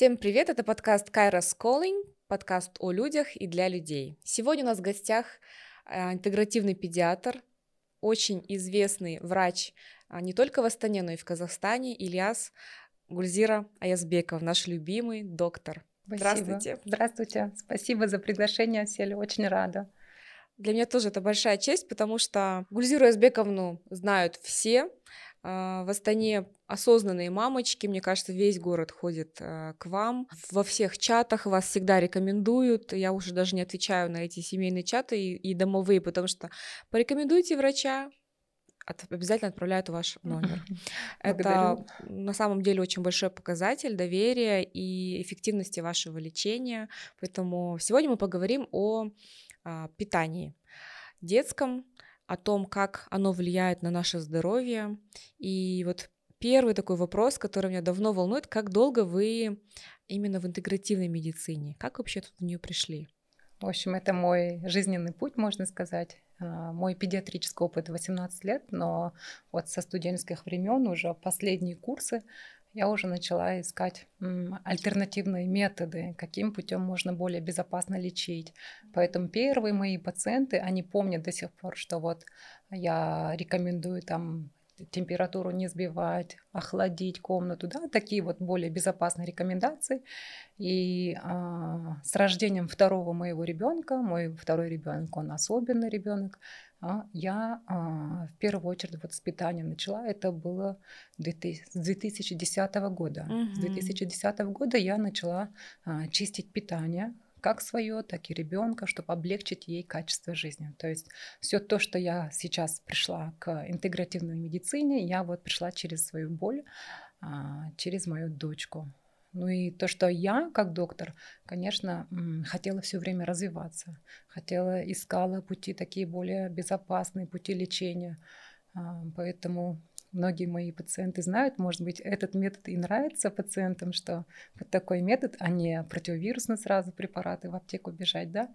Всем привет, это подкаст Kairos Calling, подкаст о людях и для людей. Сегодня у нас в гостях э, интегративный педиатр, очень известный врач а, не только в Астане, но и в Казахстане, Ильяс Гульзира Аязбеков, наш любимый доктор. Спасибо. Здравствуйте. Здравствуйте. Спасибо за приглашение, Селя. Очень рада. Для меня тоже это большая честь, потому что Гульзиру Аязбековну знают все. А, в Астане осознанные мамочки, мне кажется, весь город ходит а, к вам. Во всех чатах вас всегда рекомендуют. Я уже даже не отвечаю на эти семейные чаты и, и домовые, потому что порекомендуйте врача, от, обязательно отправляют ваш номер. Это на самом деле очень большой показатель доверия и эффективности вашего лечения. Поэтому сегодня мы поговорим о а, питании детском, о том, как оно влияет на наше здоровье. И вот первый такой вопрос, который меня давно волнует, как долго вы именно в интегративной медицине? Как вообще тут в нее пришли? В общем, это мой жизненный путь, можно сказать. А, мой педиатрический опыт 18 лет, но вот со студенческих времен уже последние курсы я уже начала искать альтернативные методы, каким путем можно более безопасно лечить. Поэтому первые мои пациенты, они помнят до сих пор, что вот я рекомендую там температуру не сбивать, охладить комнату, да, такие вот более безопасные рекомендации. И а, с рождением второго моего ребенка, мой второй ребенок, он особенный ребенок, я а, в первую очередь вот с питанием начала. Это было с 2010 года. Угу. С 2010 года я начала а, чистить питание как свое, так и ребенка, чтобы облегчить ей качество жизни. То есть все то, что я сейчас пришла к интегративной медицине, я вот пришла через свою боль, через мою дочку. Ну и то, что я, как доктор, конечно, хотела все время развиваться, хотела, искала пути такие более безопасные, пути лечения. А, поэтому многие мои пациенты знают, может быть, этот метод и нравится пациентам, что вот такой метод, а не противовирусные сразу препараты в аптеку бежать, да,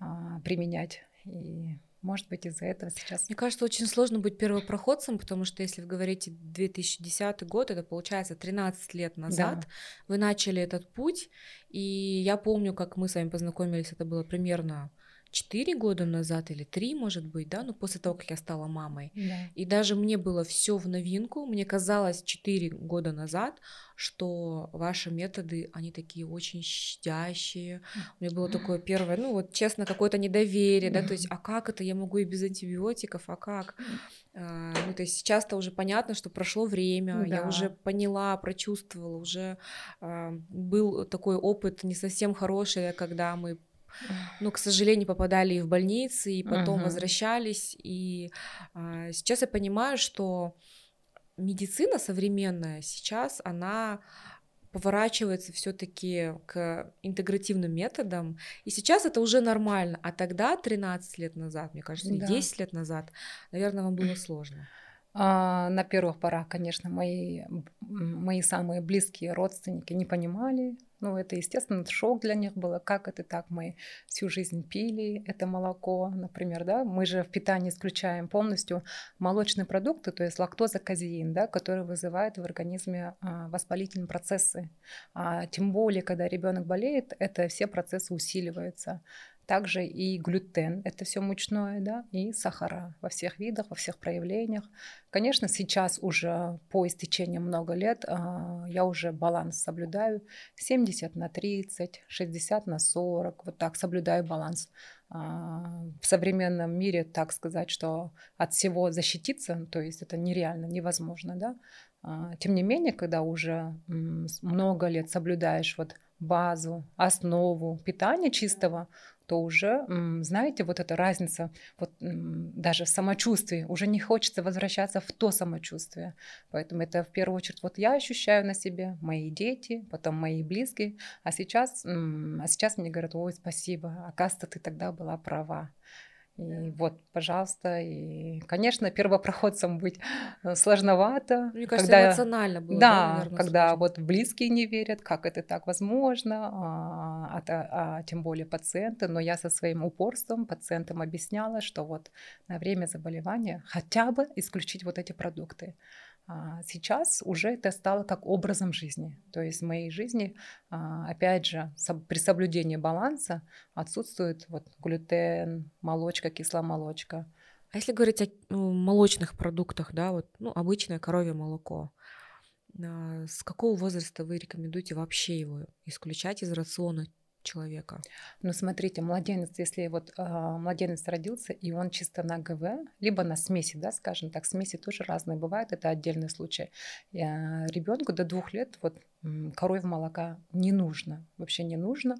а, применять. И может быть, из-за этого сейчас... Мне кажется, очень сложно быть первопроходцем, потому что если вы говорите 2010 год, это получается 13 лет назад, да. вы начали этот путь, и я помню, как мы с вами познакомились, это было примерно 4 года назад или 3, может быть, да, ну после того, как я стала мамой. Да. И даже мне было все в новинку. Мне казалось 4 года назад, что ваши методы, они такие очень щадящие. У меня было такое первое, ну вот честно, какое-то недоверие, да, то есть, а как это, я могу и без антибиотиков, а как? А, ну, то есть сейчас-то уже понятно, что прошло время, да. я уже поняла, прочувствовала, уже а, был такой опыт не совсем хороший, когда мы ну, к сожалению, попадали и в больницы, и потом uh-huh. возвращались. И а, сейчас я понимаю, что медицина современная сейчас, она поворачивается все-таки к интегративным методам. И сейчас это уже нормально. А тогда, 13 лет назад, мне кажется, да. 10 лет назад, наверное, вам было сложно. А, на первых порах, конечно, мои, мои самые близкие родственники не понимали. Ну, это, естественно, шок для них было. Как это так? Мы всю жизнь пили это молоко, например, да? Мы же в питании исключаем полностью молочные продукты, то есть лактоза, казеин, да, который вызывает в организме а, воспалительные процессы. А, тем более, когда ребенок болеет, это все процессы усиливаются также и глютен, это все мучное, да, и сахара во всех видах, во всех проявлениях. Конечно, сейчас уже по истечении много лет а, я уже баланс соблюдаю 70 на 30, 60 на 40, вот так соблюдаю баланс. А, в современном мире так сказать, что от всего защититься, то есть это нереально, невозможно, да. А, тем не менее, когда уже много лет соблюдаешь вот базу, основу питания чистого, то уже, знаете, вот эта разница, вот даже в самочувствии, уже не хочется возвращаться в то самочувствие. Поэтому это в первую очередь вот я ощущаю на себе, мои дети, потом мои близкие, а сейчас, а сейчас мне говорят, ой, спасибо, оказывается, ты тогда была права. И вот, пожалуйста, и, конечно, первопроходцем быть сложновато. Мне кажется, когда, эмоционально было. Да, да наверное, когда сложно. вот близкие не верят, как это так возможно, а, а, а тем более пациенты. Но я со своим упорством пациентам объясняла, что вот на время заболевания хотя бы исключить вот эти продукты. А сейчас уже это стало как образом жизни. То есть в моей жизни, а, опять же, при соблюдении баланса отсутствует вот глютен, молочка, кисломолочка. А если говорить о молочных продуктах, да, вот, ну, обычное коровье молоко, а, с какого возраста вы рекомендуете вообще его исключать из рациона человека. Ну, смотрите, младенец, если вот э, младенец родился, и он чисто на ГВ, либо на смеси, да, скажем так, смеси тоже разные бывают, это отдельный случай. Э, ребенку до двух лет вот коровьего молока не нужно, вообще не нужно.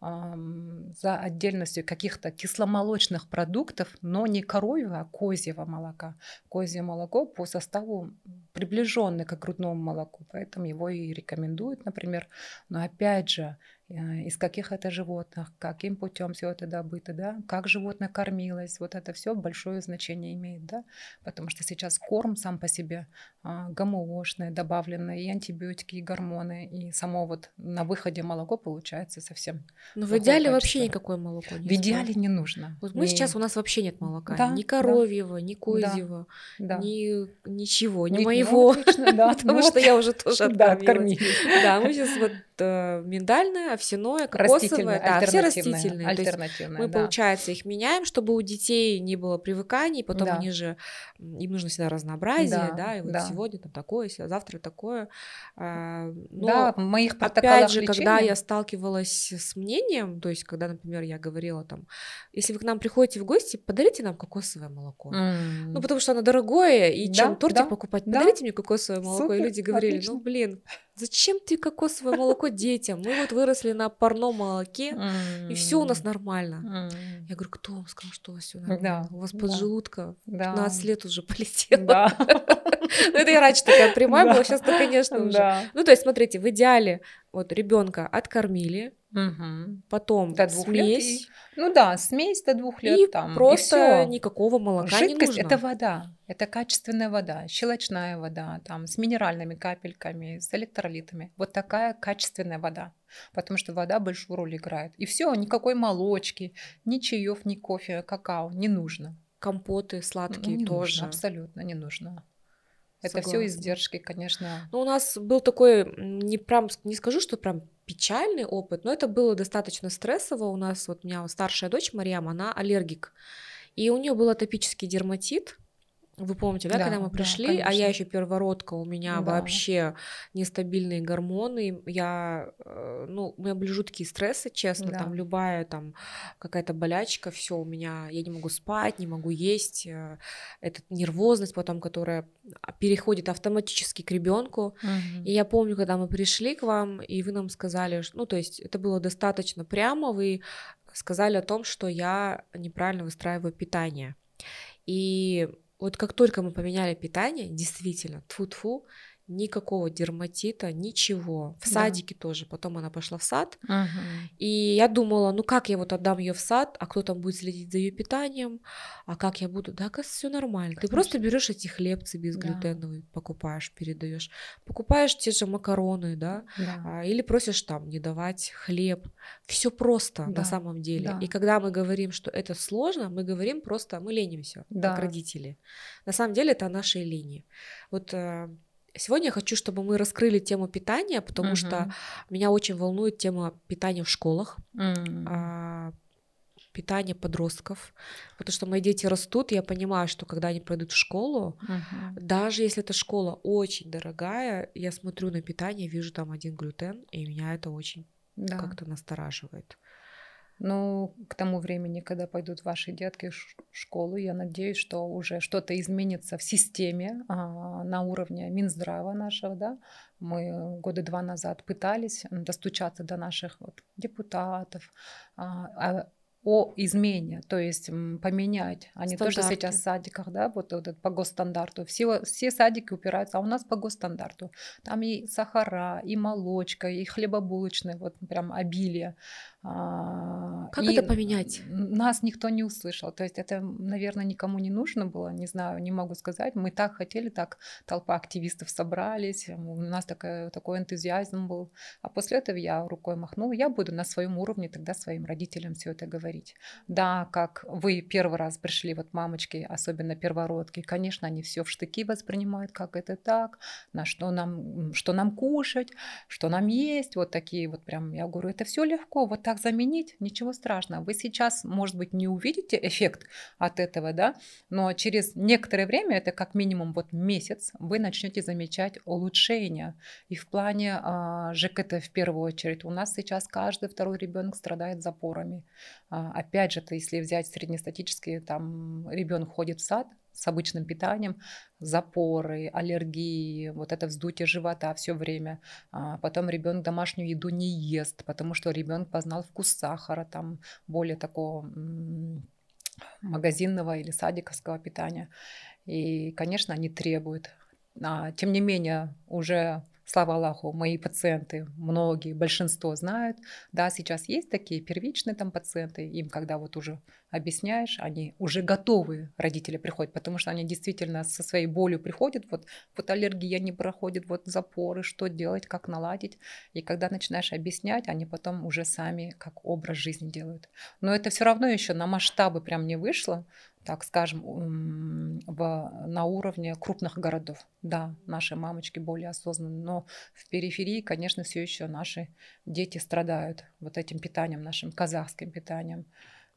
За отдельностью каких-то кисломолочных продуктов, но не коровьего, а козьего молока. Козье молоко по составу приближенное к грудному молоку, поэтому его и рекомендуют, например. Но опять же, э, из каких это животных, каким путем все это добыто, да, как животное кормилось, вот это все большое значение имеет, да, потому что сейчас корм сам по себе а, ГМОшный, добавленные и антибиотики, и гормоны, и само вот на выходе молоко получается совсем. Но в идеале качество. вообще никакое молоко не В идеале не нужно. Вот мы и... сейчас у нас вообще нет молока, да, ни коровьего, да. ни козьего, да, ни ничего, ни, ни моего, ну, отлично, да, потому ну, что я уже тоже откормилась. Да, мы сейчас вот э, миндальное, овсяное, кокосовое, да, все растительные. Альтернативные, мы, да. получается, их меняем, чтобы у детей не было привыканий, потом да. они же, им нужно всегда разнообразие, да, да и вот да. сегодня там такое, завтра такое. А, но да, в моих опять же, лечения... когда я сталкивалась с мнением, то есть когда, например, я говорила там, если вы к нам приходите в гости, подарите нам кокосовое молоко. Mm. Ну, потому что оно дорогое, и да, чем тортик да, покупать, подарите да. мне кокосовое молоко. Супер, и люди говорили, отлично. ну, блин, зачем ты кокосовое молоко детям? Мы вот выросли на парном молоке, mm. и все у нас нормально. Mm. Я говорю, кто вам сказал, что у вас все нормально? Да. У вас поджелудка да. 15 лет уже полетело. Да. Ну, это я раньше такая прямая была, сейчас-то, конечно, уже. Ну, то есть, смотрите, в идеале вот ребенка откормили, Угу. Потом до двух смесь. Лет. Ну да, смесь до двух лет и там. Просто и никакого молока Жидкость не нужно. это вода, это качественная вода, щелочная вода, там с минеральными капельками, с электролитами. Вот такая качественная вода, потому что вода большую роль играет. И все, никакой молочки, ни чаев, ни кофе, какао не нужно. Компоты сладкие не тоже. Нужно, абсолютно не нужно. Это все издержки, конечно. Ну, у нас был такой, не прям, не скажу, что прям печальный опыт, но это было достаточно стрессово. У нас вот у меня старшая дочь Марьям, она аллергик. И у нее был атопический дерматит, вы помните, да, да когда мы пришли, да, а я еще первородка, у меня да. вообще нестабильные гормоны, я, э, ну, у меня были жуткие стрессы, честно, да. там любая там какая-то болячка, все у меня, я не могу спать, не могу есть, э, эта нервозность потом, которая переходит автоматически к ребенку. Угу. И я помню, когда мы пришли к вам, и вы нам сказали, ну, то есть это было достаточно прямо, вы сказали о том, что я неправильно выстраиваю питание. И вот как только мы поменяли питание, действительно, тфу-тфу, никакого дерматита, ничего. В да. садике тоже. Потом она пошла в сад. Угу. И я думала, ну как я вот отдам ее в сад, а кто там будет следить за ее питанием, а как я буду? Да, оказывается, все нормально. Конечно. Ты просто берешь эти хлебцы безглютеновые, да. покупаешь, передаешь. Покупаешь те же макароны, да, да. А, или просишь там не давать хлеб. Все просто да. на самом деле. Да. И когда мы говорим, что это сложно, мы говорим просто, мы ленимся, да. как родители. На самом деле это наши линии. Вот э, Сегодня я хочу, чтобы мы раскрыли тему питания, потому угу. что меня очень волнует тема питания в школах, угу. а, питание подростков, потому что мои дети растут, и я понимаю, что когда они пройдут в школу, угу. даже если эта школа очень дорогая, я смотрю на питание, вижу там один глютен, и меня это очень да. как-то настораживает. Ну, к тому времени, когда пойдут ваши детки в школу, я надеюсь, что уже что-то изменится в системе а, на уровне Минздрава нашего, да. Мы года два назад пытались достучаться до наших вот, депутатов, а, а о измене, то есть поменять. Они Стандарты. тоже сейчас в садиках, да, вот, вот по госстандарту. Все, все садики упираются, а у нас по госстандарту. Там и сахара, и молочка, и хлебобулочные, вот прям обилие. А, как и это поменять? Нас никто не услышал. То есть это, наверное, никому не нужно было, не знаю, не могу сказать. Мы так хотели, так толпа активистов собрались, у нас такой, такой энтузиазм был. А после этого я рукой махнула, я буду на своем уровне тогда своим родителям все это говорить. Да, как вы первый раз пришли, вот мамочки, особенно первородки, конечно, они все в штыки воспринимают, как это так, на что нам, что нам кушать, что нам есть, вот такие вот прям, я говорю, это все легко, вот так заменить, ничего страшного. Вы сейчас, может быть, не увидите эффект от этого, да, но через некоторое время, это как минимум вот месяц, вы начнете замечать улучшение. И в плане а, ЖКТ в первую очередь, у нас сейчас каждый второй ребенок страдает запорами. А, опять же, то если взять среднестатические, там ребенок ходит в сад, с обычным питанием, запоры, аллергии, вот это вздутие живота все время. А потом ребенок домашнюю еду не ест, потому что ребенок познал вкус сахара, там более такого магазинного или садиковского питания. И, конечно, они требуют. А, тем не менее, уже Слава Аллаху, мои пациенты, многие, большинство знают. Да, сейчас есть такие первичные там пациенты, им когда вот уже объясняешь, они уже готовые родители приходят, потому что они действительно со своей болью приходят, вот, вот аллергия не проходит, вот запоры, что делать, как наладить. И когда начинаешь объяснять, они потом уже сами как образ жизни делают. Но это все равно еще на масштабы прям не вышло, так скажем, в, на уровне крупных городов. Да, наши мамочки более осознанные, но в периферии, конечно, все еще наши дети страдают вот этим питанием, нашим казахским питанием.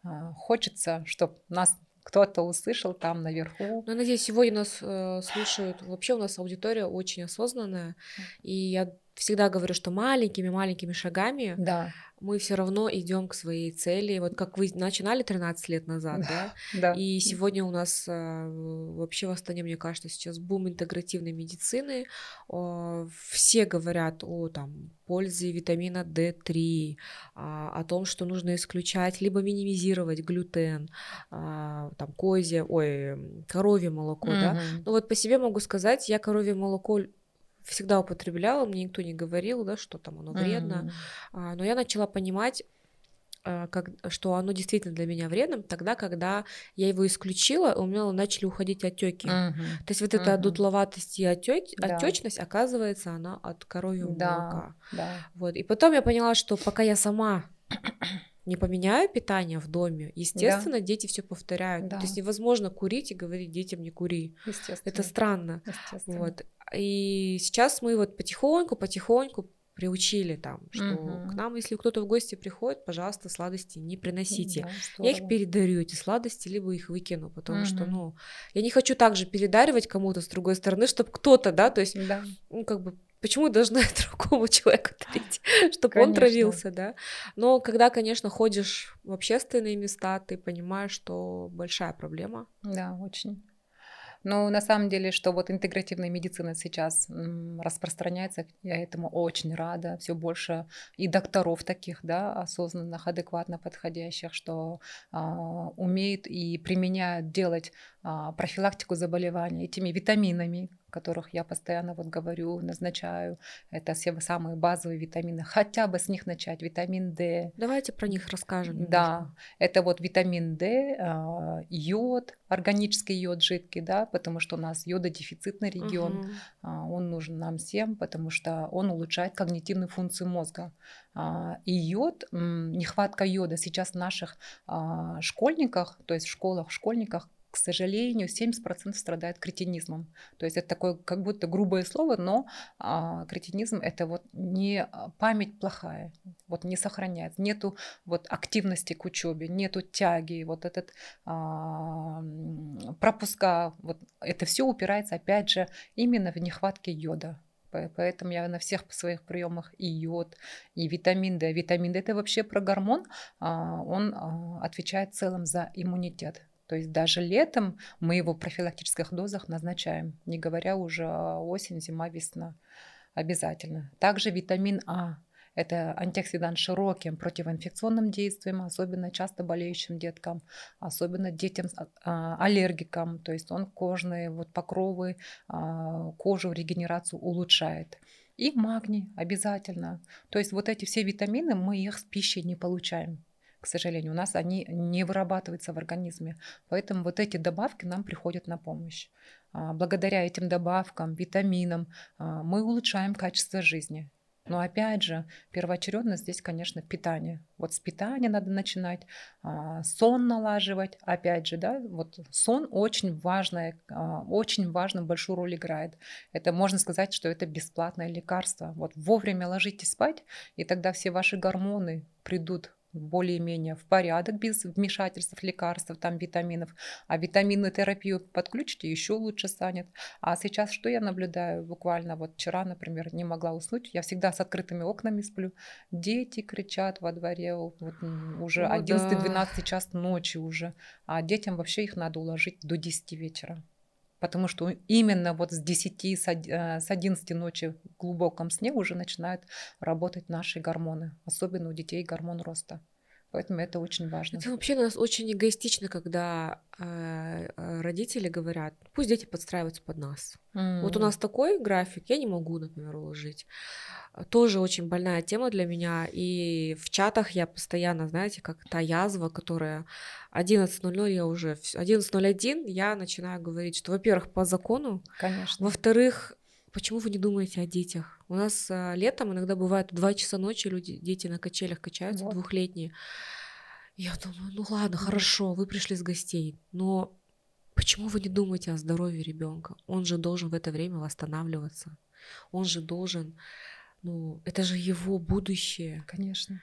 А, хочется, чтобы нас кто-то услышал там наверху. Ну, надеюсь, сегодня нас э, слушают. Вообще у нас аудитория очень осознанная, и я всегда говорю, что маленькими-маленькими шагами да. мы все равно идем к своей цели. Вот как вы начинали 13 лет назад, да? да? И сегодня у нас э, вообще в Астане, мне кажется, сейчас бум интегративной медицины. Все говорят о там, пользе витамина D3, а, о том, что нужно исключать, либо минимизировать глютен, а, там, козье, ой, коровье молоко, mm-hmm. да. Ну вот по себе могу сказать, я коровье молоко всегда употребляла, мне никто не говорил, да, что там оно вредно, mm-hmm. но я начала понимать, а, как, что оно действительно для меня вредно, тогда, когда я его исключила, у меня начали уходить отеки. Uh-huh. То есть вот эта дутловатость и отек, да. отечность, оказывается, она от коровьего да. молока. Да. Вот. И потом я поняла, что пока я сама не поменяю питание в доме, естественно, да. дети все повторяют. Да. То есть невозможно курить и говорить детям не кури. Это странно. Вот. И сейчас мы вот потихоньку, потихоньку приучили там, что угу. к нам, если кто-то в гости приходит, пожалуйста, сладости не приносите. Да, я их передарю, эти сладости, либо их выкину, потому угу. что, ну, я не хочу также передаривать кому-то с другой стороны, чтобы кто-то, да, то есть, да. ну, как бы Почему должна другому человеку дарить, чтобы он травился, да? Но когда, конечно, ходишь в общественные места, ты понимаешь, что большая проблема. Да, очень. Но на самом деле, что вот интегративная медицина сейчас распространяется, я этому очень рада. Все больше и докторов таких, да, осознанных, адекватно подходящих, что а, умеют и применяют делать а, профилактику заболеваний этими витаминами, которых я постоянно вот говорю, назначаю. Это все самые базовые витамины. Хотя бы с них начать. Витамин D. Давайте про них расскажем. Немножко. Да, это вот витамин D, а, йод, органический йод жидкий, да, потому что у нас йододефицитный регион. Угу. Он нужен нам всем, потому что он улучшает когнитивную функцию мозга. И йод, нехватка йода сейчас в наших школьниках, то есть в школах, школьниках к сожалению, 70% страдают кретинизмом. То есть это такое как будто грубое слово, но а, кретинизм это вот не а, память плохая, вот не сохраняется, нету вот активности к учебе, нету тяги, вот этот а, пропуска, вот это все упирается опять же именно в нехватке йода. Поэтому я на всех своих приемах и йод, и витамин D. Витамин D это вообще про гормон, а, он отвечает в целом за иммунитет. То есть даже летом мы его в профилактических дозах назначаем, не говоря уже осень, зима, весна. Обязательно. Также витамин А. Это антиоксидант широким противоинфекционным действием, особенно часто болеющим деткам, особенно детям а, аллергикам. То есть он кожные вот покровы, а, кожу, регенерацию улучшает. И магний обязательно. То есть вот эти все витамины мы их с пищей не получаем к сожалению, у нас они не вырабатываются в организме. Поэтому вот эти добавки нам приходят на помощь. А, благодаря этим добавкам, витаминам а, мы улучшаем качество жизни. Но опять же, первоочередно здесь, конечно, питание. Вот с питания надо начинать, а, сон налаживать. Опять же, да, вот сон очень важное, очень важно большую роль играет. Это можно сказать, что это бесплатное лекарство. Вот вовремя ложитесь спать, и тогда все ваши гормоны придут более-менее в порядок без вмешательств лекарств, там витаминов. А витаминную терапию подключите, еще лучше станет. А сейчас что я наблюдаю? Буквально вот вчера, например, не могла уснуть. Я всегда с открытыми окнами сплю. Дети кричат во дворе, вот уже О, 11-12 да. час ночи уже. А детям вообще их надо уложить до 10 вечера потому что именно вот с 10, с 11 э, ночи в глубоком сне уже начинают работать наши гормоны, особенно у детей гормон роста. Поэтому это очень важно. Это вообще у нас очень эгоистично, когда э, э, родители говорят, пусть дети подстраиваются под нас. Mm. Вот у нас такой график, я не могу, например, уложить. Тоже очень больная тема для меня. И в чатах я постоянно, знаете, как та язва, которая 11.00 я уже... 11.01 я начинаю говорить, что, во-первых, по закону. Конечно. Во-вторых, Почему вы не думаете о детях? У нас а, летом иногда бывает два часа ночи люди, дети на качелях качаются, вот. двухлетние. Я думаю, ну ладно, хорошо, вы пришли с гостей, но почему вы не думаете о здоровье ребенка? Он же должен в это время восстанавливаться. Он же должен, ну, это же его будущее. Конечно.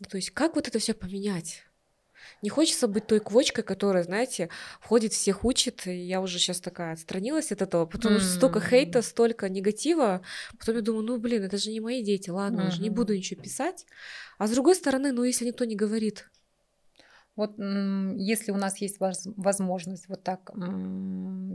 Ну, то есть как вот это все поменять? Не хочется быть той квочкой, которая, знаете, входит, всех учит. И я уже сейчас такая отстранилась от этого, потому mm-hmm. что столько хейта, столько негатива. Потом я думаю, ну блин, это же не мои дети, ладно, mm-hmm. уже не буду ничего писать. А с другой стороны, ну если никто не говорит, вот если у нас есть возможность вот так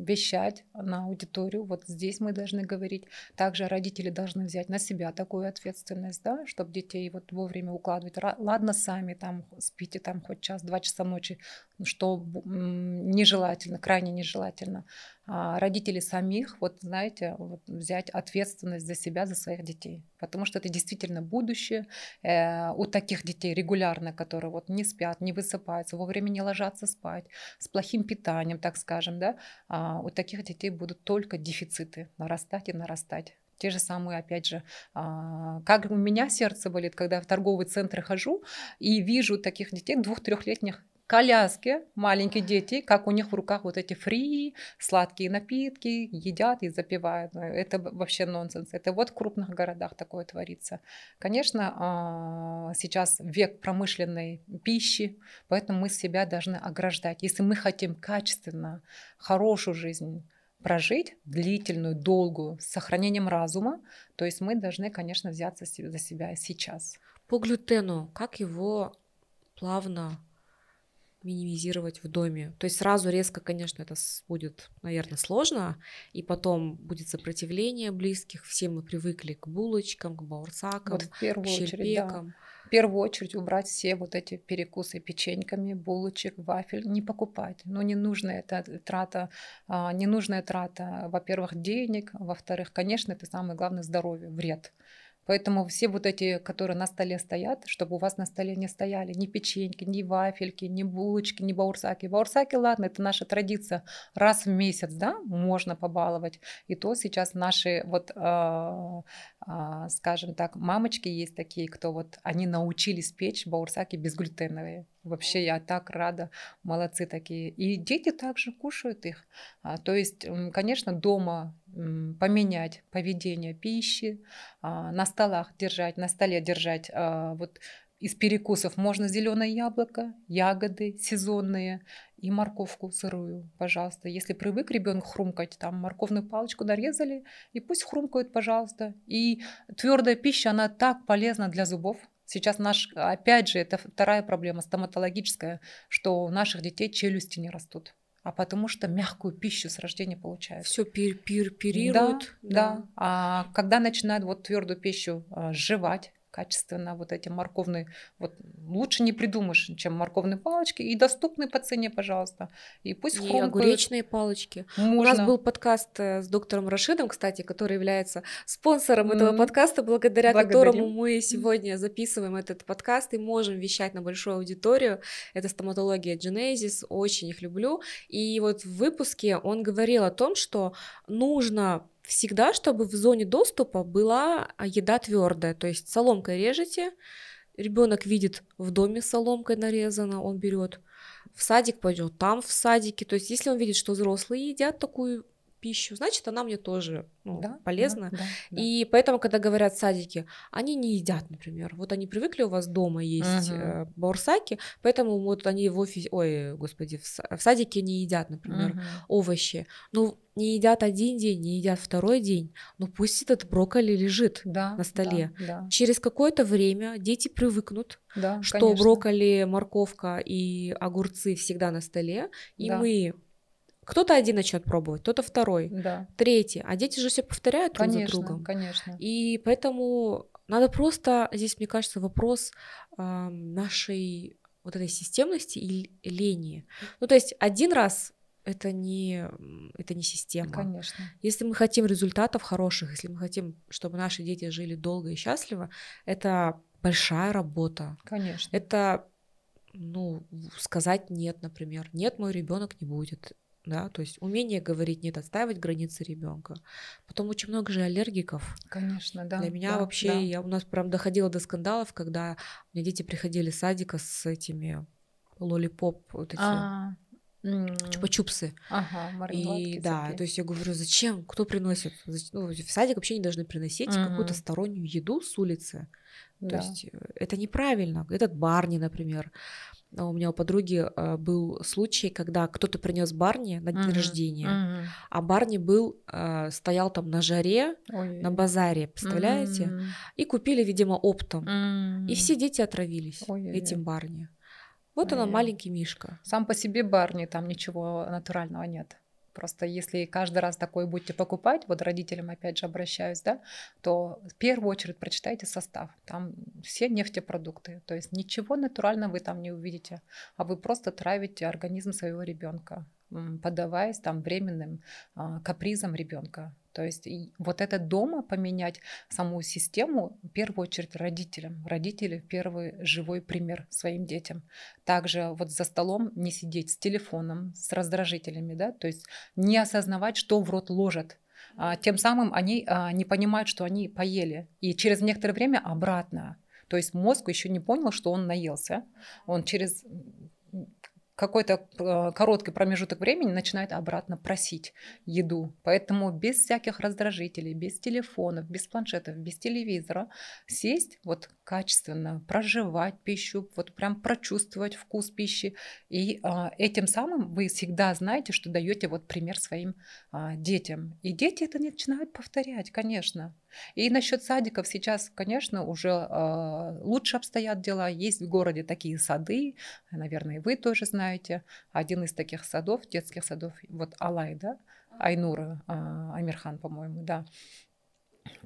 вещать на аудиторию, вот здесь мы должны говорить. Также родители должны взять на себя такую ответственность, да, чтобы детей вот вовремя укладывать. Ладно, сами там спите там хоть час-два часа ночи, что нежелательно, крайне нежелательно. А родители самих, вот знаете, вот взять ответственность за себя, за своих детей. Потому что это действительно будущее. Э, у таких детей регулярно, которые вот не спят, не высыпаются, вовремя не ложатся спать, с плохим питанием, так скажем, да, а у таких детей будут только дефициты нарастать и нарастать. Те же самые, опять же, а, как у меня сердце болит, когда в торговые центры хожу и вижу таких детей, двух-трехлетних коляске маленькие дети, как у них в руках вот эти фри, сладкие напитки, едят и запивают. Это вообще нонсенс. Это вот в крупных городах такое творится. Конечно, а, сейчас век промышленной пищи, поэтому мы себя должны ограждать. Если мы хотим качественно, хорошую жизнь, прожить длительную, долгую, с сохранением разума, то есть мы должны, конечно, взяться за себя сейчас. По глютену, как его плавно минимизировать в доме. То есть сразу резко, конечно, это будет, наверное, сложно, и потом будет сопротивление близких. Все мы привыкли к булочкам, к баурсакам, вот в первую к очередь, да. В первую очередь убрать все вот эти перекусы печеньками, булочек, вафель, не покупать. Ну, не нужная это трата, а, ненужная трата, во-первых, денег, во-вторых, конечно, это самое главное здоровье, вред. Поэтому все вот эти, которые на столе стоят, чтобы у вас на столе не стояли ни печеньки, ни вафельки, ни булочки, ни баурсаки. Баурсаки, ладно, это наша традиция. Раз в месяц, да, можно побаловать. И то сейчас наши вот, э, э, скажем так, мамочки есть такие, кто вот, они научились печь баурсаки безглютеновые. Вообще я так рада, молодцы такие. И дети также кушают их. А, то есть, конечно, дома поменять поведение пищи, а, на столах держать, на столе держать а, вот из перекусов можно зеленое яблоко, ягоды сезонные и морковку сырую, пожалуйста. Если привык ребенок хрумкать, там морковную палочку нарезали, и пусть хрумкают, пожалуйста. И твердая пища, она так полезна для зубов. Сейчас наш, опять же, это вторая проблема стоматологическая, что у наших детей челюсти не растут а потому что мягкую пищу с рождения получают. Все пир пир пирируют. Да, да. да. А когда начинают вот твердую пищу а, жевать, качественно вот эти морковные, вот лучше не придумаешь, чем морковные палочки, и доступны по цене, пожалуйста. И пусть и хрумкают. огуречные палочки. Можно. У нас был подкаст э, с доктором Рашидом, кстати, который является спонсором mm-hmm. этого подкаста, благодаря Благодарим. которому мы сегодня записываем этот подкаст и можем вещать на большую аудиторию. Это стоматология Genesis, очень их люблю. И вот в выпуске он говорил о том, что нужно всегда, чтобы в зоне доступа была еда твердая, то есть соломкой режете, ребенок видит в доме соломкой нарезано, он берет, в садик пойдет, там в садике, то есть если он видит, что взрослые едят такую пищу, значит, она мне тоже ну, да, полезна. Да, да, и да. поэтому, когда говорят садики, они не едят, например. Вот они привыкли у вас дома есть угу. э, баурсаки, поэтому вот они в офисе, ой, господи, в, в садике не едят, например, угу. овощи. Ну, не едят один день, не едят второй день, но пусть этот брокколи лежит да, на столе. Да, да. Через какое-то время дети привыкнут, да, что конечно. брокколи, морковка и огурцы всегда на столе, и да. мы кто-то один начнет пробовать, кто-то второй, да. третий. А дети же все повторяют друг конечно, за другом. Конечно. И поэтому надо просто, здесь, мне кажется, вопрос э, нашей вот этой системности и лени. Ну, то есть один раз это не, это не система. Конечно. Если мы хотим результатов хороших, если мы хотим, чтобы наши дети жили долго и счастливо, это большая работа. Конечно. Это, ну, сказать нет, например. Нет, мой ребенок не будет да, то есть умение говорить нет, отстаивать границы ребенка. Потом очень много же аллергиков. Конечно, да. Для меня да, вообще, да. я у нас прям доходила до скандалов, когда у меня дети приходили с садика с этими лолипоп, вот эти а чупа-чупсы. Ага, И да, то есть я говорю, зачем, кто приносит? Ну, в садик вообще не должны приносить угу. какую-то стороннюю еду с улицы. То да. есть э, это неправильно. Этот Барни, например. А у меня у подруги э, был случай, когда кто-то принес Барни на день uh-huh, рождения, uh-huh. а Барни был э, стоял там на жаре Ой. на базаре, представляете? Uh-huh. И купили, видимо, оптом, uh-huh. и все дети отравились Ой, этим Барни. Вот Ой. она маленький мишка. Сам по себе Барни там ничего натурального нет. Просто если каждый раз такой будете покупать, вот родителям опять же обращаюсь, да, то в первую очередь прочитайте состав. Там все нефтепродукты. То есть ничего натурального вы там не увидите, а вы просто травите организм своего ребенка поддаваясь там временным а, капризам ребенка. То есть вот это дома поменять саму систему, в первую очередь родителям. Родители первый живой пример своим детям. Также вот за столом не сидеть с телефоном, с раздражителями, да, то есть не осознавать, что в рот ложат. А, тем самым они а, не понимают, что они поели. И через некоторое время обратно. То есть мозг еще не понял, что он наелся. Он через какой-то э, короткий промежуток времени начинает обратно просить еду. Поэтому без всяких раздражителей, без телефонов, без планшетов, без телевизора сесть вот качественно, проживать пищу, вот прям прочувствовать вкус пищи. И а, этим самым вы всегда знаете, что даете вот пример своим а, детям. И дети это начинают повторять, конечно. И насчет садиков сейчас, конечно, уже э, лучше обстоят дела. Есть в городе такие сады, наверное, вы тоже знаете. Один из таких садов, детских садов, вот Алай, да, Айнура э, Амирхан, по-моему, да.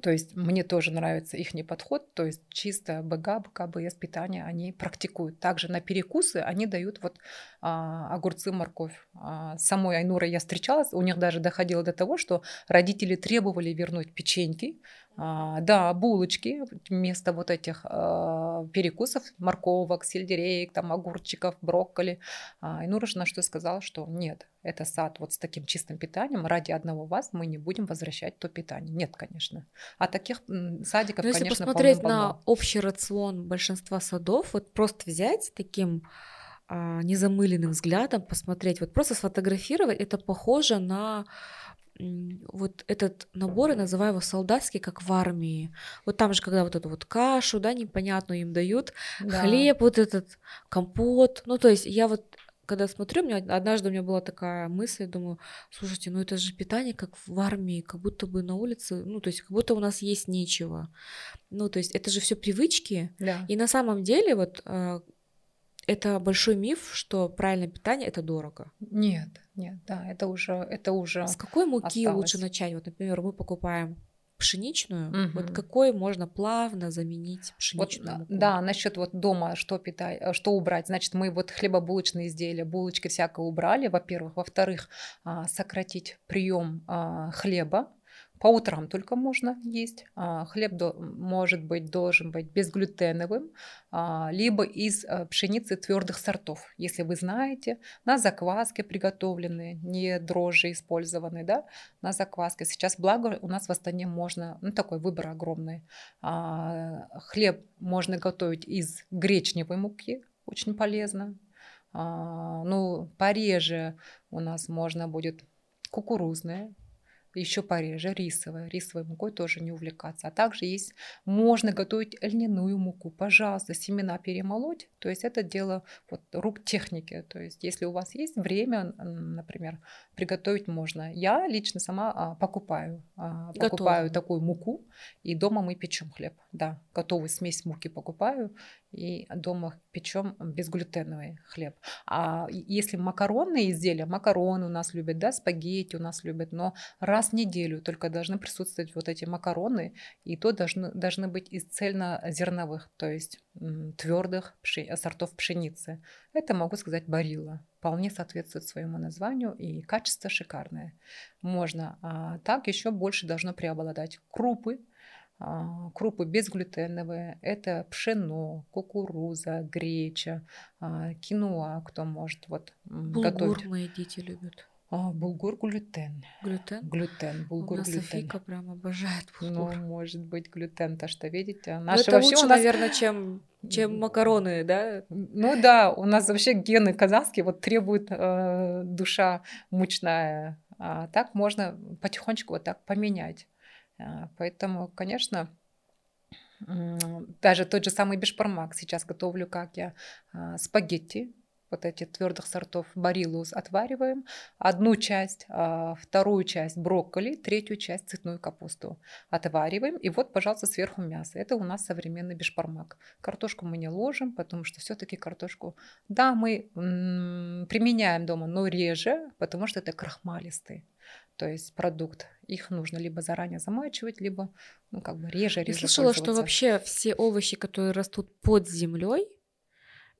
То есть мне тоже нравится их подход, то есть чисто БГ, БКБС питание они практикуют. Также на перекусы они дают вот огурцы, морковь. А, самой Айнурой я встречалась, у них даже доходило до того, что родители требовали вернуть печеньки, а, да, булочки вместо вот этих а, перекусов, морковок, сельдереек, там, огурчиков, брокколи. А, и Нурыш что сказала, что нет, это сад вот с таким чистым питанием, ради одного вас мы не будем возвращать то питание. Нет, конечно. А таких садиков, Но если конечно, посмотреть на общий рацион большинства садов, вот просто взять таким а, незамыленным взглядом, посмотреть, вот просто сфотографировать, это похоже на вот этот набор, я называю его солдатский, как в армии. Вот там же, когда вот эту вот кашу, да, непонятную им дают, да. хлеб, вот этот компот. Ну, то есть я вот когда смотрю, у меня однажды у меня была такая мысль, думаю, слушайте, ну это же питание как в армии, как будто бы на улице, ну то есть как будто у нас есть нечего. Ну то есть это же все привычки. Да. И на самом деле вот э, это большой миф, что правильное питание это дорого. Нет, нет, да, это уже, это уже. С какой муки осталось. лучше начать? Вот, например, мы покупаем пшеничную, угу. вот какой можно плавно заменить пшеничную вот, муку? Да, насчет вот дома что питать, э, что убрать, значит мы вот хлебобулочные изделия, булочки всякое убрали, во-первых, во-вторых, а, сократить прием а, хлеба, по утрам только можно есть. А, хлеб может быть, должен быть безглютеновым, а, либо из а, пшеницы твердых сортов. Если вы знаете, на закваске приготовленные, не дрожжи использованы, да, на закваске. Сейчас, благо, у нас в Астане можно, ну, такой выбор огромный. Хлеб можно готовить из гречневой муки, очень полезно. Ну, пореже у нас можно будет кукурузная, еще пореже рисовая. Рисовой мукой тоже не увлекаться. А также есть, можно готовить льняную муку. Пожалуйста, семена перемолоть. То есть это дело вот, рук техники. То есть если у вас есть время, например, приготовить можно. Я лично сама а, покупаю. А, покупаю такую муку. И дома мы печем хлеб. Да, готовую смесь муки покупаю и дома печем безглютеновый хлеб. А если макаронные изделия, макароны у нас любят, да, спагетти у нас любят, но раз в неделю только должны присутствовать вот эти макароны, и то должны, должны быть из цельнозерновых, то есть твердых пши, сортов пшеницы. Это, могу сказать, барилла. Вполне соответствует своему названию, и качество шикарное. Можно. А так еще больше должно преобладать крупы, крупы безглютеновые, это пшено, кукуруза, греча, а, киноа, кто может вот Булгур готовить. мои дети любят. А, булгур глютен. Глютен? Глютен, булгур у нас глютен. Софийка прям обожает булгур. Ну, может быть, глютен, то что видите. Ну, Наши это вообще лучше, у нас... наверное, чем, чем макароны, да? Ну да, у нас вообще гены казахские вот требует э, душа мучная. А так можно потихонечку вот так поменять. А, поэтому, конечно, даже тот же самый бешпармак сейчас готовлю, как я, а, спагетти, вот эти твердых сортов барилус отвариваем. Одну часть, а, вторую часть брокколи, третью часть цветную капусту отвариваем. И вот, пожалуйста, сверху мясо. Это у нас современный бешпармак. Картошку мы не ложим, потому что все-таки картошку, да, мы применяем дома, но реже, потому что это крахмалистый то есть продукт. Их нужно либо заранее замачивать, либо ну, как бы реже, реже Я слышала, что вообще все овощи, которые растут под землей,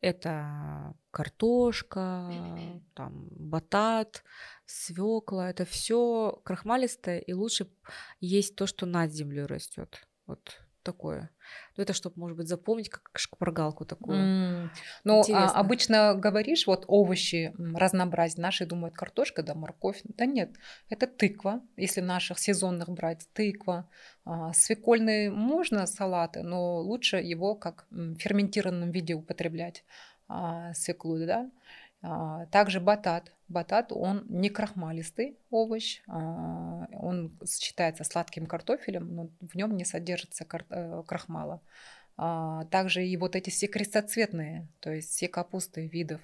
это картошка, там, батат, свекла, это все крахмалистое, и лучше есть то, что над землей растет. Вот такое. Ну, это чтобы, может быть, запомнить, как шпаргалку такую. Mm. Ну, а, обычно говоришь, вот овощи разнообразие. Наши думают, картошка, да, морковь. Да нет, это тыква, если наших сезонных брать, тыква. А, свекольные можно салаты, но лучше его как в ферментированном виде употреблять, а, свеклу, да. А, также батат. Батат, он не крахмалистый овощ, а, он считается сладким картофелем, но в нем не содержится э, крахмала. А, также и вот эти все крестоцветные, то есть все капусты видов,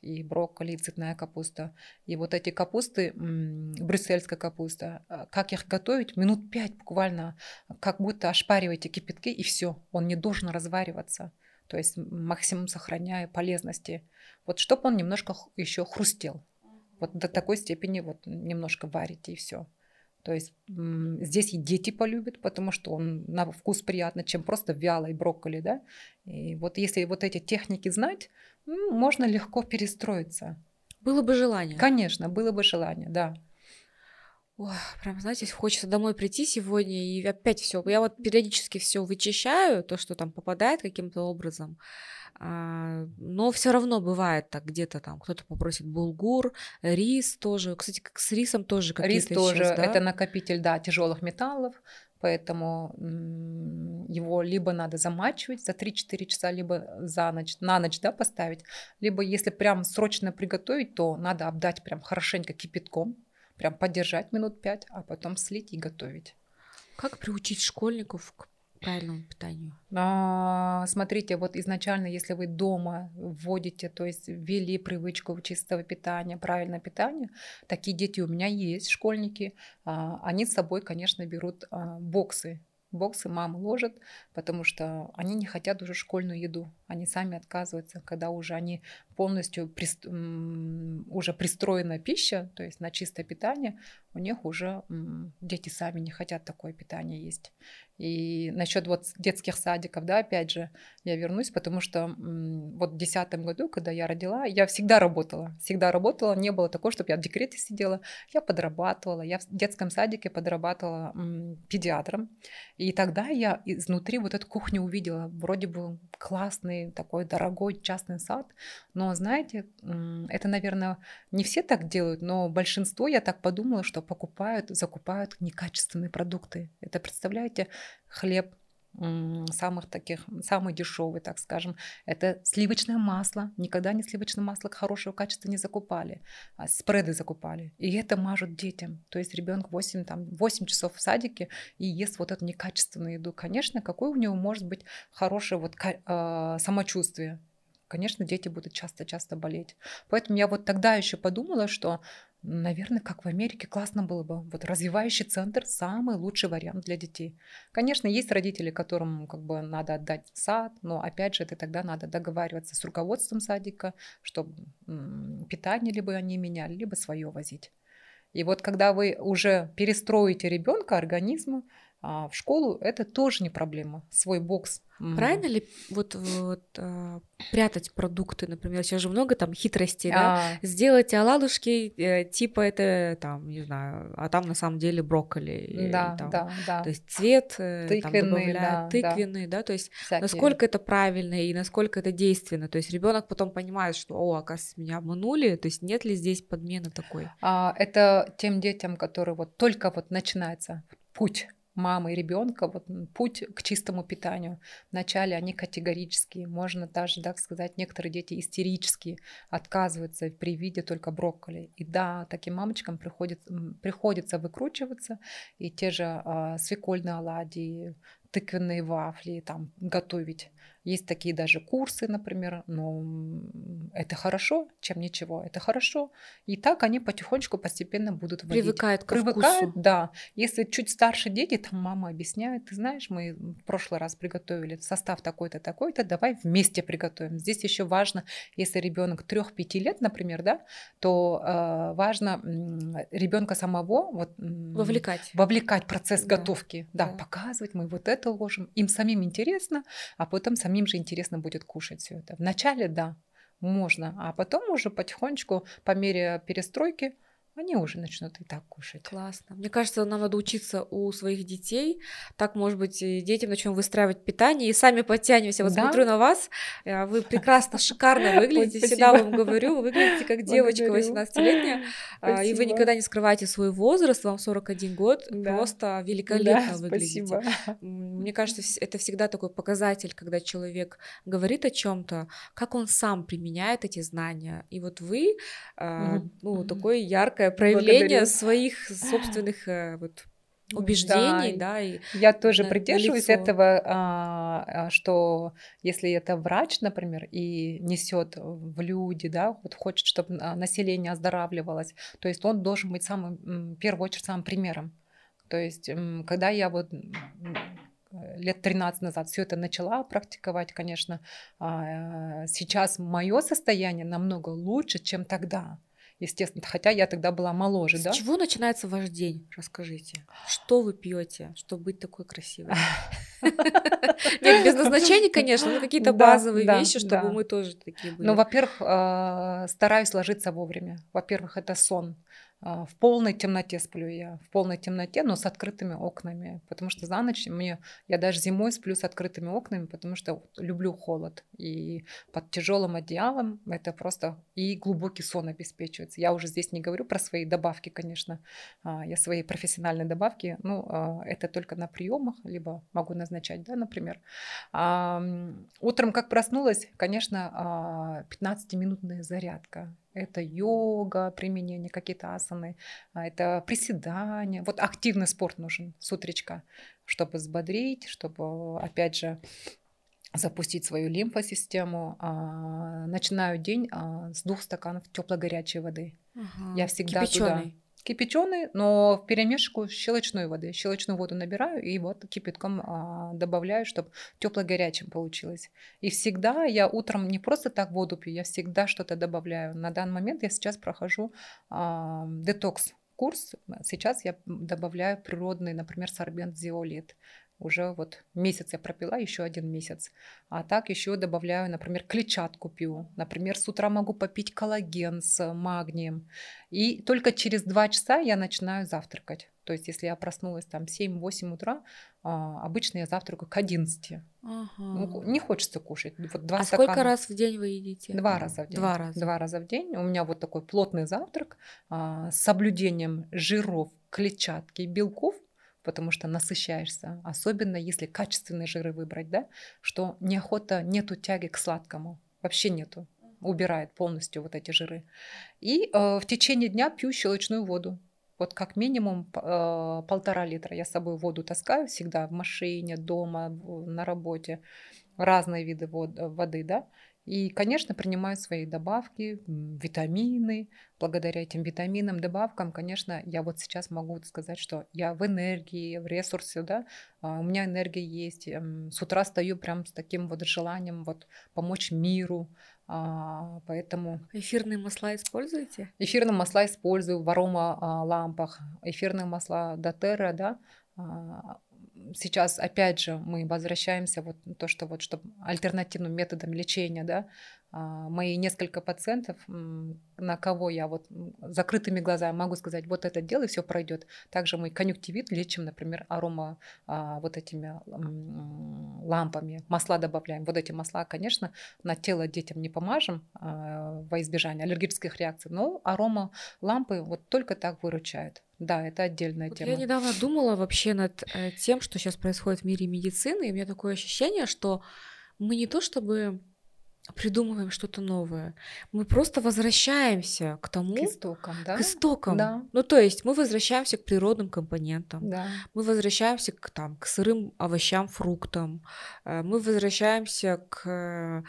и брокколи, и цветная капуста. И вот эти капусты, брюссельская капуста, как их готовить? Минут пять буквально, как будто ошпариваете кипятки, и все, он не должен развариваться то есть максимум сохраняя полезности. Вот чтобы он немножко еще хрустел. Вот до такой степени вот немножко варите и все. То есть здесь и дети полюбят, потому что он на вкус приятно, чем просто вялый брокколи, да. И вот если вот эти техники знать, можно легко перестроиться. Было бы желание. Конечно, было бы желание, да. Ой, прям, знаете, хочется домой прийти сегодня и опять все. Я вот периодически все вычищаю, то, что там попадает каким-то образом. А, но все равно бывает так, где-то там кто-то попросит булгур, рис тоже. Кстати, как с рисом тоже какие-то Рис тоже, сейчас, да? это накопитель, да, тяжелых металлов, поэтому его либо надо замачивать за 3-4 часа, либо за ночь, на ночь да, поставить, либо если прям срочно приготовить, то надо обдать прям хорошенько кипятком, прям подержать минут пять, а потом слить и готовить. Как приучить школьников к правильному питанию? А, смотрите, вот изначально, если вы дома вводите, то есть ввели привычку чистого питания, правильное питание, такие дети у меня есть, школьники, а, они с собой, конечно, берут а, боксы боксы мама ложит, потому что они не хотят уже школьную еду. Они сами отказываются, когда уже они полностью при, уже пристроена пища, то есть на чистое питание, у них уже дети сами не хотят такое питание есть. И насчет вот детских садиков, да, опять же, я вернусь, потому что вот в десятом году, когда я родила, я всегда работала, всегда работала, не было такого, чтобы я в декрете сидела, я подрабатывала, я в детском садике подрабатывала педиатром, и тогда я изнутри вот эту кухню увидела, вроде бы классный такой дорогой частный сад, но знаете, это, наверное, не все так делают, но большинство, я так подумала, что покупают, закупают некачественные продукты. Это, представляете, хлеб самых таких, самый дешевый, так скажем, это сливочное масло. Никогда не сливочное масло хорошего качества не закупали, а спреды закупали. И это мажут детям. То есть ребенок 8, там, 8 часов в садике и ест вот эту некачественную еду. Конечно, какое у него может быть хорошее вот, э, самочувствие? Конечно, дети будут часто-часто болеть. Поэтому я вот тогда еще подумала, что Наверное, как в Америке, классно было бы. Вот развивающий центр – самый лучший вариант для детей. Конечно, есть родители, которым как бы надо отдать сад, но опять же, это тогда надо договариваться с руководством садика, чтобы питание либо они меняли, либо свое возить. И вот когда вы уже перестроите ребенка, организм, а в школу это тоже не проблема. Свой бокс Правильно ли вот, вот а, прятать продукты, например, сейчас же много там хитростей, да? А. Сделать оладушки, э, типа это там, не знаю, а там на самом деле брокколи. Да, там, да, да. То есть цвет э, тыквенный, там добавляют, да, тыквенный, да. да, то есть Всякие. насколько это правильно и насколько это действенно. То есть ребенок потом понимает, что, о, оказывается, меня обманули, то есть нет ли здесь подмены такой? А, это тем детям, которые вот только вот начинается путь мамы и ребенка вот путь к чистому питанию. Вначале они категорические, можно даже, так сказать, некоторые дети истерические, отказываются при виде только брокколи. И да, таким мамочкам приходится, приходится выкручиваться, и те же а, свекольные оладьи, тыквенные вафли там готовить. Есть такие даже курсы, например, но это хорошо, чем ничего, это хорошо. И так они потихонечку, постепенно будут вводить. Привыкают к Привыкают, вкусу. да. Если чуть старше дети, там мама объясняет, ты знаешь, мы в прошлый раз приготовили состав такой-то, такой-то, давай вместе приготовим. Здесь еще важно, если ребенок 3-5 лет, например, да, то э, важно ребенка самого вот, вовлекать. вовлекать процесс да. готовки, да, да, показывать, мы вот это ложим. Им самим интересно, а потом самим самим же интересно будет кушать все это. Вначале, да, можно, а потом уже потихонечку по мере перестройки они уже начнут и так кушать. Классно. Мне кажется, нам надо учиться у своих детей. Так, может быть, детям начнем выстраивать питание и сами подтянемся. Вот да? смотрю на вас, э, вы прекрасно, шикарно выглядите. Всегда вам говорю, вы выглядите как девочка 18-летняя. А, и вы никогда не скрываете свой возраст, вам 41 год. Просто великолепно выглядите. Мне кажется, это всегда такой показатель, когда человек говорит о чем-то, как он сам применяет эти знания. И вот вы, mm-hmm. ну, такое яркое проявление Благодарю. своих собственных э, вот убеждений, да, да и я тоже на, придерживаюсь на этого, а, а, что если это врач, например, и несет в люди, да, вот хочет, чтобы население оздоравливалось, то есть он должен быть самым, в первую очередь, самым примером. То есть, когда я вот лет 13 назад все это начала практиковать, конечно, а, сейчас мое состояние намного лучше, чем тогда естественно. Хотя я тогда была моложе, С да? С чего начинается ваш день? Расскажите. Что вы пьете, чтобы быть такой красивой? Нет, без назначения, конечно, но какие-то базовые вещи, чтобы мы тоже такие были. Ну, во-первых, а, стараюсь ложиться вовремя. Во-первых, это сон. А, в полной темноте сплю я, в полной темноте, но с открытыми окнами, потому что за ночь мне, я даже зимой сплю с открытыми окнами, потому что люблю холод, и под тяжелым одеялом это просто и глубокий сон обеспечивается. Я уже здесь не говорю про свои добавки, конечно, а, я свои профессиональные добавки, ну, а, это только на приемах, либо могу назначать, да, например. Утром, как проснулась, конечно, 15-минутная зарядка, это йога, применение какие-то асаны, а, это приседания. Вот активный спорт нужен с утречка, чтобы взбодрить, чтобы, опять же, запустить свою лимфосистему. А, начинаю день а, с двух стаканов тепло-горячей воды. Ага. Я всегда Кипяченый. туда кипяченый, но в перемешку щелочной воды. Щелочную воду набираю и вот кипятком а, добавляю, чтобы тепло-горячим получилось. И всегда я утром не просто так воду пью, я всегда что-то добавляю. На данный момент я сейчас прохожу а, детокс курс, сейчас я добавляю природный, например, сорбент зиолит уже вот месяц я пропила, еще один месяц. А так еще добавляю, например, клетчатку пью. Например, с утра могу попить коллаген с магнием. И только через два часа я начинаю завтракать. То есть, если я проснулась там 7-8 утра, а, обычно я завтракаю к 11. Ага. Ну, не хочется кушать. Вот два а стакана. сколько раз в день вы едите? Два раза в день. Два раза. Два раза в день. У меня вот такой плотный завтрак а, с соблюдением жиров, клетчатки белков потому что насыщаешься, особенно если качественные жиры выбрать, да, что неохота, нету тяги к сладкому, вообще нету, убирает полностью вот эти жиры. И э, в течение дня пью щелочную воду, вот как минимум э, полтора литра. Я с собой воду таскаю всегда в машине, дома, на работе, разные виды вод, воды, да. И, конечно, принимаю свои добавки, витамины. Благодаря этим витаминам, добавкам, конечно, я вот сейчас могу сказать, что я в энергии, в ресурсе, да, а, у меня энергия есть. Эм, с утра стою прям с таким вот желанием вот помочь миру, а, поэтому... Эфирные масла используете? Эфирные масла использую в арома лампах. Эфирные масла Дотера, да, сейчас, опять же, мы возвращаемся вот то, что вот, чтобы альтернативным методом лечения, да, мои несколько пациентов, на кого я вот закрытыми глазами могу сказать, вот это дело, и все пройдет. Также мы конъюнктивит лечим, например, арома а, вот этими лампами, масла добавляем. Вот эти масла, конечно, на тело детям не помажем а, во избежание аллергических реакций, но арома лампы вот только так выручают. Да, это отдельная вот тема. Я недавно думала вообще над э, тем, что сейчас происходит в мире медицины, и у меня такое ощущение, что мы не то чтобы придумываем что-то новое. Мы просто возвращаемся к тому... К истокам, да? К истокам. Да. Ну, то есть мы возвращаемся к природным компонентам. Да. Мы возвращаемся к, там, к сырым овощам, фруктам. Э, мы возвращаемся к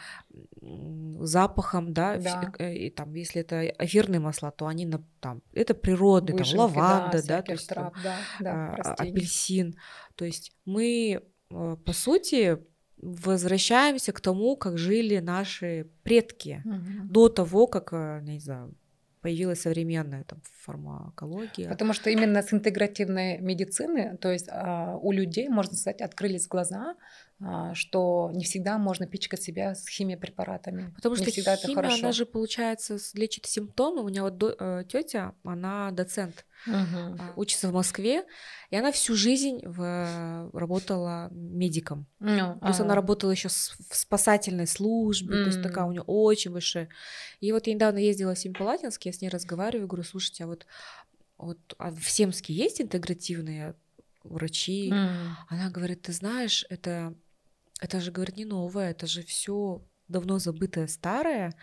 запахам, да, да. Э, и там, если это эфирные масла, то они там, это природные, Выжимки, там, лаванда, да, да, то есть, трав, да, да, а, апельсин. То есть мы, э, по сути, возвращаемся к тому, как жили наши предки угу. до того, как, э, не знаю, появилась современная там, фармакология. Потому что именно с интегративной медицины, то есть а, у людей, можно сказать, открылись глаза, а, что не всегда можно пичкать себя с химиопрепаратами. Потому не что всегда химия, это хорошо. она же, получается, лечит симптомы. У меня вот э, тетя, она доцент, угу. учится в Москве, и она всю жизнь в, работала медиком. Ну, есть она работала еще в спасательной службе, mm. то есть такая у нее очень большая. И вот я недавно ездила в Семипалатинск, я с ней разговариваю, говорю, слушайте, а вот, вот а в Семске есть интегративные врачи? Mm. Она говорит, ты знаешь, это, это же, говорит, не новое, это же все давно забытое старое,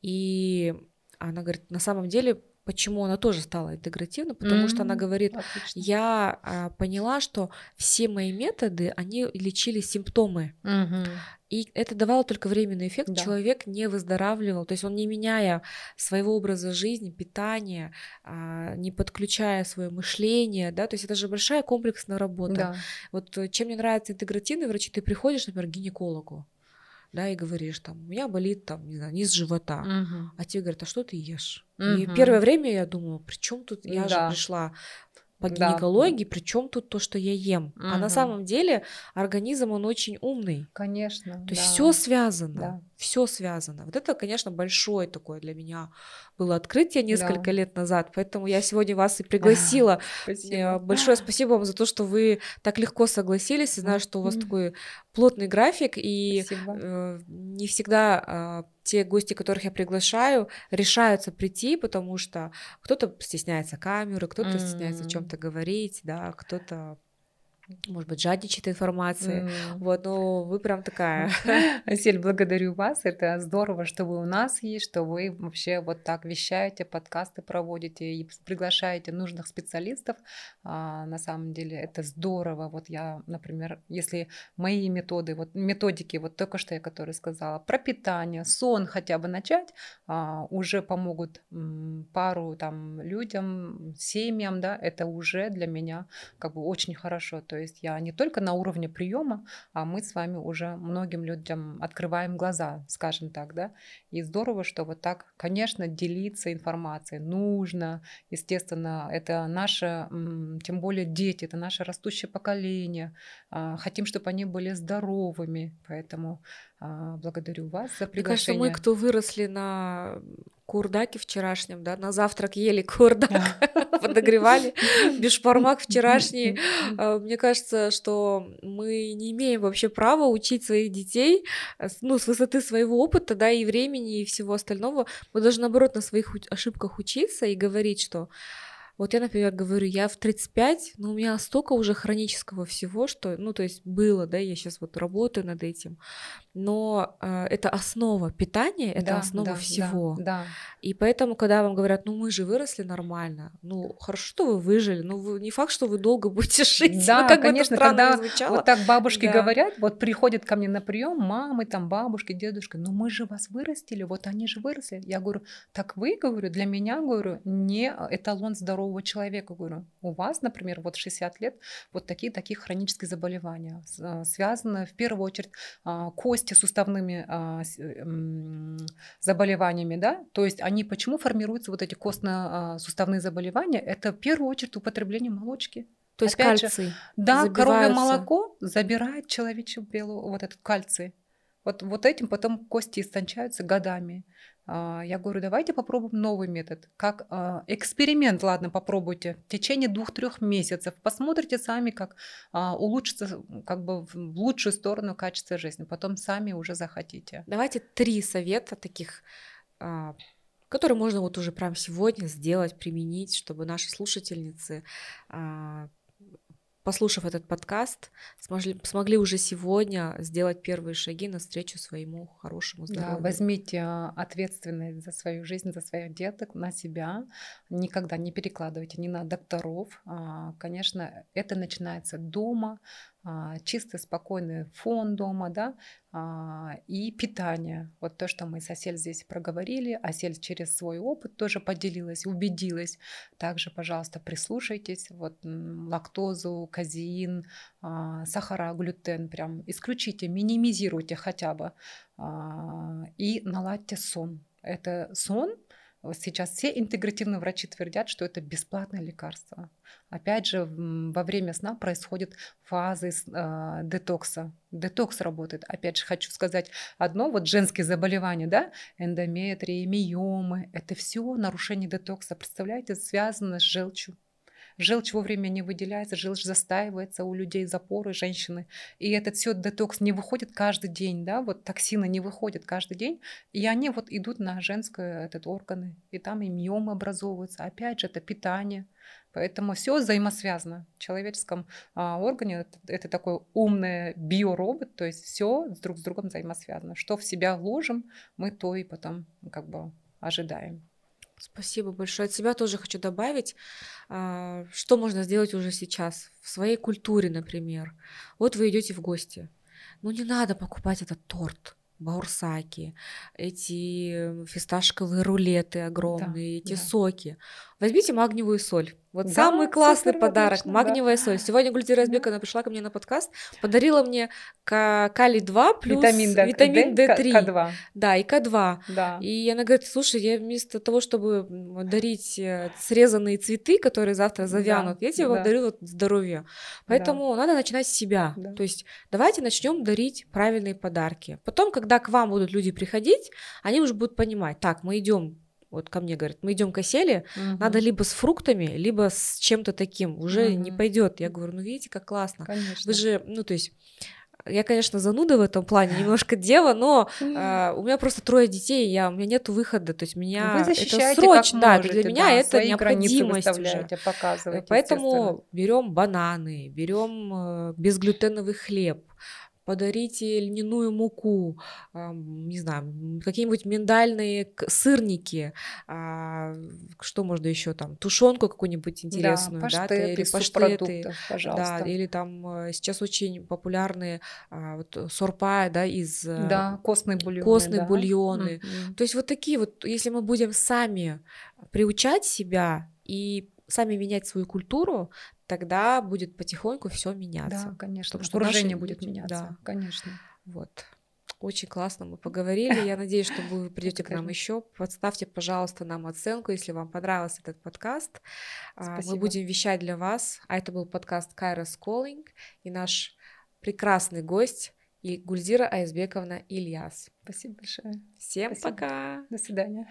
и она говорит, на самом деле Почему она тоже стала интегративной? Потому mm-hmm. что она говорит, Отлично. я а, поняла, что все мои методы, они лечили симптомы. Mm-hmm. И это давало только временный эффект. Да. Человек не выздоравливал. То есть он не меняя своего образа жизни, питания, а, не подключая свое мышление, да, то есть это же большая комплексная работа. Да. Вот э, чем мне нравятся интегративные врачи, ты приходишь, например, к гинекологу, да, и говоришь, там, у меня болит, там, не знаю, низ живота, угу. а тебе говорят, а что ты ешь? Угу. И первое время я думала, при чем тут, я да. же пришла по гинекологии, да. причем тут то, что я ем. Угу. А на самом деле организм, он очень умный. Конечно. То есть да. все связано. Да. Все связано. Вот это, конечно, большое такое для меня было открытие несколько да. лет назад. Поэтому я сегодня вас и пригласила. Спасибо. Большое спасибо вам за то, что вы так легко согласились. Я знаю, что у вас такой плотный график, и э, не всегда э, те гости, которых я приглашаю, решаются прийти, потому что кто-то стесняется камеры, кто-то mm-hmm. стесняется о чем-то говорить, да, кто-то может быть, жадничает информации. Mm. Вот, но вы прям такая. Асель, благодарю вас. Это здорово, что вы у нас есть, что вы вообще вот так вещаете, подкасты проводите и приглашаете нужных специалистов. А, на самом деле это здорово. Вот я, например, если мои методы, вот методики, вот только что я, которые сказала, про питание, сон хотя бы начать, а, уже помогут м, пару там людям, семьям, да, это уже для меня как бы очень хорошо. То есть я не только на уровне приема, а мы с вами уже многим людям открываем глаза, скажем так, да. И здорово, что вот так, конечно, делиться информацией нужно. Естественно, это наше, тем более дети, это наше растущее поколение. А, хотим, чтобы они были здоровыми, поэтому а, благодарю вас за приглашение. Мне кажется, мы, кто выросли на курдаке вчерашнем, да, на завтрак ели курдак, подогревали бешпармак вчерашний. А, мне кажется, что мы не имеем вообще права учить своих детей, э, ну, с высоты своего опыта, да, и времени, и всего остального. Мы должны, наоборот, на своих ошибках учиться и говорить, что вот я, например, говорю, я в 35, но у меня столько уже хронического всего, что, ну, то есть было, да, я сейчас вот работаю над этим, но э, это основа питания, это да, основа да, всего. Да, да. И поэтому, когда вам говорят, ну, мы же выросли нормально, ну, хорошо, что вы выжили, но вы, не факт, что вы долго будете жить. Да, ну, как конечно, когда вот так бабушки да. говорят, вот приходят ко мне на прием мамы, там, бабушки, дедушки, ну, мы же вас вырастили, вот они же выросли. Я говорю, так вы, говорю, для меня, говорю, не эталон здоровья здорового человека, говорю, у вас, например, вот 60 лет, вот такие такие хронические заболевания, а, связаны в первую очередь а, кости суставными а, заболеваниями, да, то есть они почему формируются вот эти костно-суставные заболевания, это в первую очередь употребление молочки, то есть Опять кальций. Же, да, коровье молоко забирает человечью белую вот этот кальций. Вот, вот этим потом кости истончаются годами. А, я говорю, давайте попробуем новый метод. Как а, эксперимент, ладно, попробуйте. В течение двух-трех месяцев посмотрите сами, как а, улучшится как бы в лучшую сторону качества жизни. Потом сами уже захотите. Давайте три совета таких которые можно вот уже прямо сегодня сделать, применить, чтобы наши слушательницы послушав этот подкаст, смогли, смогли уже сегодня сделать первые шаги навстречу своему хорошему здоровью. Да, возьмите а, ответственность за свою жизнь, за своих деток на себя. Никогда не перекладывайте ни на докторов. А, конечно, это начинается дома, чистый, спокойный фон дома, да, а, и питание. Вот то, что мы с Осель здесь проговорили, Осель через свой опыт тоже поделилась, убедилась. Также, пожалуйста, прислушайтесь, вот лактозу, казеин, а, сахара, глютен, прям исключите, минимизируйте хотя бы и наладьте сон. Это сон, Сейчас все интегративные врачи твердят, что это бесплатное лекарство. Опять же, во время сна происходят фазы э, детокса. Детокс работает. Опять же, хочу сказать одно, вот женские заболевания, да, эндометрии, миомы, это все нарушение детокса. Представляете, связано с желчью желчь вовремя не выделяется, желчь застаивается у людей, запоры, женщины. И этот все детокс не выходит каждый день, да, вот токсины не выходят каждый день, и они вот идут на женские этот, органы, и там и миомы образовываются. Опять же, это питание. Поэтому все взаимосвязано. В человеческом а, органе это, это такой умный биоробот, то есть все друг с другом взаимосвязано. Что в себя вложим, мы то и потом как бы ожидаем. Спасибо большое. От себя тоже хочу добавить, а, что можно сделать уже сейчас в своей культуре, например. Вот вы идете в гости. Ну не надо покупать этот торт баурсаки, эти фисташковые рулеты огромные, да, эти да. соки. Возьмите магниевую соль. Вот да, самый классный подарок отлично, магниевая да. соль. Сегодня Гульдира Разбек, она пришла ко мне на подкаст, подарила мне калий-2 плюс витамин, D, витамин D3. К2. Да, и К2. Да. И она говорит, слушай, я вместо того, чтобы дарить э, срезанные цветы, которые завтра завянут, да, я тебе да. дарю вот здоровье. Поэтому да. надо начинать с себя. Да. То есть давайте начнем дарить правильные подарки. Потом, когда к вам будут люди приходить, они уже будут понимать, так, мы идем вот ко мне говорят, мы идем к оселе, угу. надо либо с фруктами, либо с чем-то таким, уже угу. не пойдет. Я говорю, ну видите, как классно. Конечно. Вы же, ну то есть я, конечно, зануда в этом плане, немножко дева, но э, у меня просто трое детей, я, у меня нет выхода, то есть меня Вы это срочно, да, можете, для меня да, это необходимость уже. Поэтому берем бананы, берем э, безглютеновый хлеб, подарите льняную муку, не знаю, какие-нибудь миндальные сырники, а, что можно еще там, тушенку какую-нибудь интересную, да, паштеты, да или паштеты, пожалуйста. да, или там э, сейчас очень популярные а, вот сорпа, да, из э, да, костные бульоны, костные да. бульоны. Mm-hmm. То есть вот такие вот, если мы будем сами приучать себя и сами менять свою культуру, тогда будет потихоньку все меняться. Да, конечно. Потому что окружение будет меняться. Да, конечно. Вот. Очень классно мы поговорили. Я надеюсь, что вы придете к нам еще. Подставьте, пожалуйста, нам оценку, если вам понравился этот подкаст. А, Спасибо. Мы будем вещать для вас. А это был подкаст Кайрос Calling и наш прекрасный гость и Гульзира Айзбековна Ильяс. Спасибо большое. Всем Спасибо. пока. До свидания.